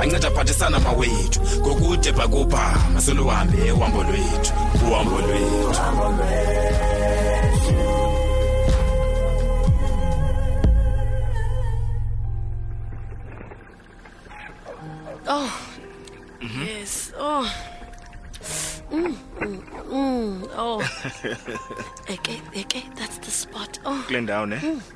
anceda aphathisana mawethu ngokude bhakubhama seluhambe uhambo lwethu uhambo lwethu Oh. Mm-hmm. Yes. Oh. Mm, mm, mm. Oh. okay, okay, that's the spot. Oh. Glendown, eh? Mm.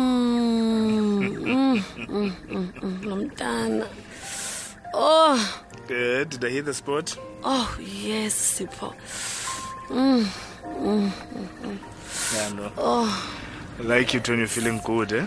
Mm, mm, mm, mm, mm, lo mntana oh Good. Did I hit the spot? oh yes sipho Mm, Yeah, no. oh I like it when you're feeling good, eh?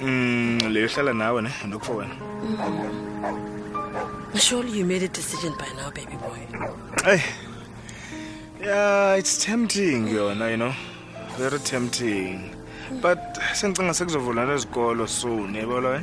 Mm, leyo ihlala nawe ne ndokufo wena Surely you made a decision by now, baby boy. Hey. Yeah, it's tempting yona, you know. Very tempting. But sengicinga sekuzovula nezikolo soon, yebo lo. eh?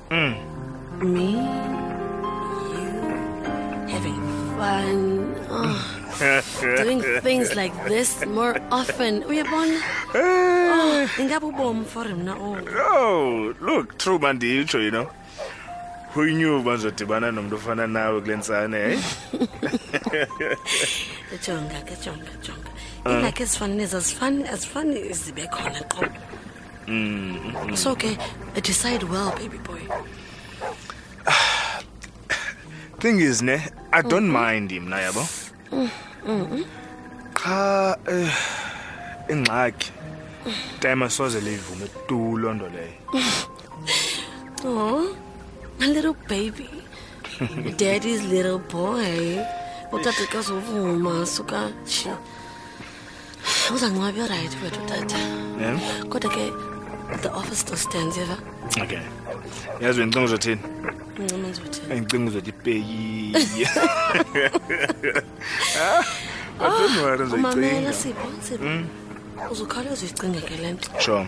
Mm. Me? You? Having fun? Oh, doing things like this more often. Uyabona? Oh, ingabe ubomi for mna oku. Oh, look, true manditsho, you know. Who knew uba ndizodibana nomntu ofana nawe kule ntsane, eh? Jonga ke jonga jonga. Ingakhe ezifani nezazifani azifani zibe khona qho. Mm-hmm. It's okay. Decide well, baby boy. Thing is, ne, I don't mm-hmm. mind him, nayabo. Mm-hmm. Cha eh ingxaki. Tema soze livume tu londo leyo. Oh, my little baby. Daddy's little boy. Utata kazovuma suka. uzanqwabi orayithi wethu tata kodwa ke the office still stands yeva okay yazi wena ncinga uzothini ncinga uzothini engicinga uzothi ipeyi But don't worry, I'm like, Mama, let's see, let's see. Uzokhawuleza uyicingeke le nto. Sure.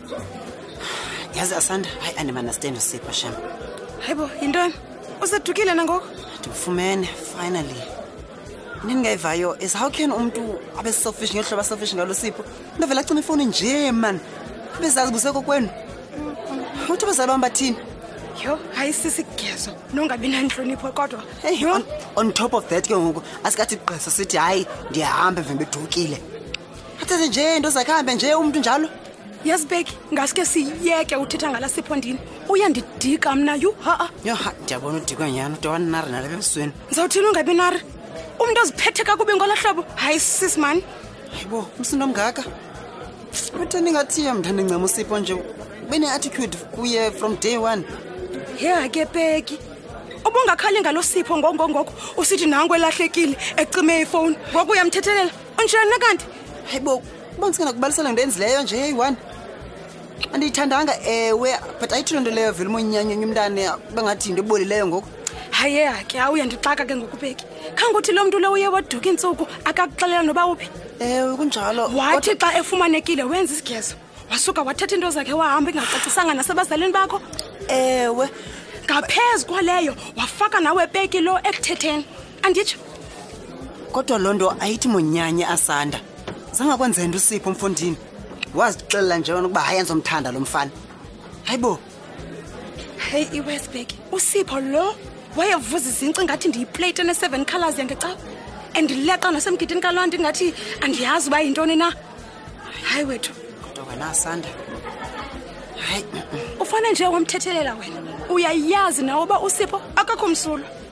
yazi asanda hayi andimanasteni usipho shem hayi bo yintoni usedukile nangoku ndimfumene finally into endingayivayo is how can umntu abe selfish ngelo hlobo aselfish ngalo sipho ndovela acima ifowuni nje mani bezazi buseko kwenu uthi abazali wam bathini yho hayi sisigezo nongabi nantlonipho kodwa hey, on, on top of that ke ngoku asikathi gqeso sithi hayi ndiyahamba emveni bedukile athethe nje into zakhambe nje umntu njalo yazi beki ngaske siyeke uthetha ngala sephondini uyandidika mna yu ha-a yho ha ndiyabona udikwe nyhani ude waninari nalapha ebusweni ndizawuthini ungabi nari umntu oziphethe kakubi ngola hlobo hayi sis mani hayibo umsindo omngaka uthe ndingathiya mthanda ncam usipho nje bene-attitude kuye from day one yha ke peki ubungakhali ngalo sipho ngongongoko usithi nanku elahlekile ecime ifowuni ngoku uyamthethelela unjani na kanti hayibo uba ndisingena kubalisela ngento enzileyo nje eyi-one andiyithandanga ewe but ayithi loo nto leyo vele umonyanyonye umntane bengathi yinto ebolileyo ngoku haye ke awuye ndixaka ke ngokubeki khangothi loo mntu le uye waduka iintsuku akakuxelela noba uphi ewe kunjalo wathi xa efumanekile wenza isigezo wasuka wathatha iinto zakhe wahamba ingacacisanga nasebazalini bakho ewe ngaphezu kwaleyo wafaka nawe peki lo ekuthetheni anditsho kodwa loo nto ayithi monyanye asanda zangakwenze nto usipho umfondini wazixelela nje wena ukuba hayi enzomthanda lo mfana hayi bo heyi iwestburg usipho lo wayevuzisa inci ngathi ndiyiplate ene-seven colors yangecawa and ndileqa nasemgidini kaloo nto ingathi andiyazi uba yintoni na hayi wethu kodwa wena asanda hayi ufane nje wamthethelela wena uyayazi nawo uba usipho akakho msulwa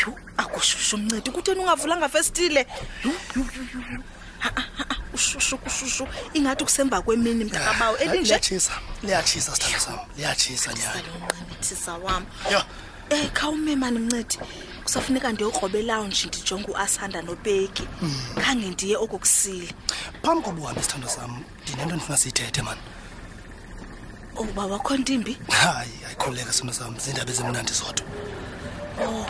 yhu akushushu mncedi kutheni ungavulanga festile Yhu, yhu, yhu, yhu, yhu. Ha, ha, ha, ha, ushushu kushushu ingathi kusemva kwemini mntakabawo elinje liyatshisa liyatshisa sithando sam liyatshisa nyhani salonqimithisa wam yho um khawume mani mncedi kusafuneka ndiyokrobha elawunji ndijonge uasanda nopeki khange ndiye oko kusile phambi koba uhambe sithando sam ndinento ndifuna siyithethe mani uba oh, wakho ntimbi hayi ayikhululeka sona sam ziindaba ezimnandi zodwa oh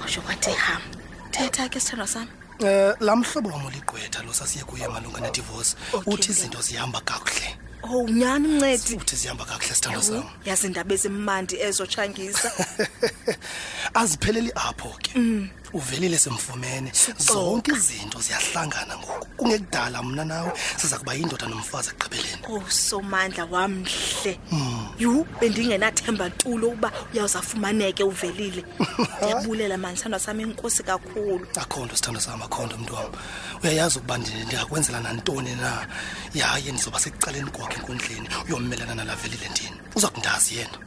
washo kwathi ham thetha ke sithandwa sami um eh, laa mhlobo wam oligqwetha lo sasiye kuye malunga nedivorce uthi izinto zihamba kakuhle ow oh, nyhani mncedi uthi zihamba kakuhle sithando sam yazi indaba ezimandi ezotshangisa azipheleli apho ke mm. uvelile simfumene zonke izinto ziyahlangana ngoku kungekudala mna nawe siza kuba yindoda nomfazi ekugqibeleni usomandla wamhle hmm. yhu bendingenathemba tulo ukuba uyawuzafumaneke uvelile ndiyabulela mani sithandwa sam inkosi kakhulu akho nto sithandwa sam akho nto mntu wam uyayazi ukuba ndingakwenzela nantoni na yaye ndizoba sekuqaleni kwakhe enkundleni uyommelana nalavelile ndini uza kundazi yena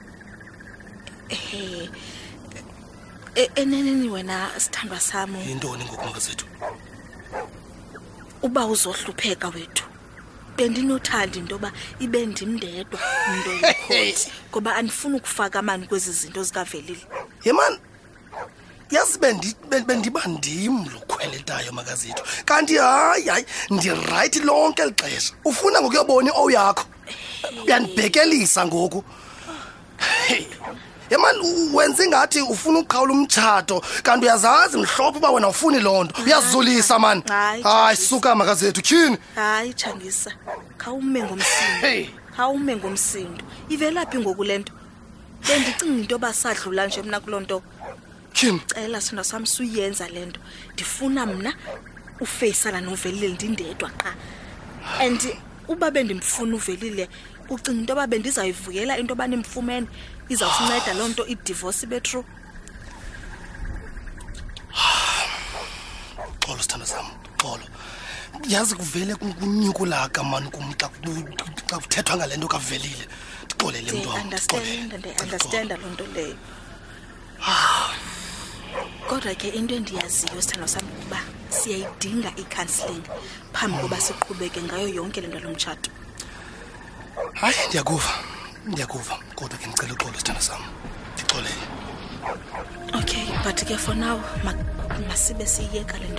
E, eneneni wena sithandwa sam yintoni ngoku makazethu uba uzohlupheka wethu bendinothanda into yoba ibe ndimndedwa mnto yokhozi ngoba andifuni ukufaka amani kwezi zinto zikavelile ye mani yazi bendiba ndim lokhweletayo makazethu kanti hayi hayi ndirayithi lonke eli xesha ufuna ngokuyobona iow yakho uyandibhekelisa ngoku yemani wenze ingathi ufuna uqhawula umtshato kanti uyazazi mhlophe uba wena ufuni loo nto uyazulisa mani hayi suka makazethu tyhini hayi tshangisa khawume ngomsindo khawume ngomsindo ivelaphi ngoku le nto bendicinga into yoba sadlula nje mna kuloo nto tyhini cela sithandwa sami suyenza le nto ndifuna mna ufeyisana novelile ndindedwa qha and uba bendimfuna uvelile ucinga into yoba bendizayivuyela into yoba ndimfumene izawusinceda loo nto idivosi betrue xolo sithando sam xolo yazi kuvele kunyukulaka mani kum xa kuthethwa ngale nto kavelile ndixolele mntu wam ndixolele understand loo nto leyo kodwa ke into endiyaziyo sithando sam kuba siyayidinga i-counseling phambi koba siqhubeke ngayo yonke le nto lo mtshato hayi ndiyakuva ndiyakuva kodwa ke ndicela uxolo sithando sam ndixolele okay but ke for now masibe siyiyeka le nto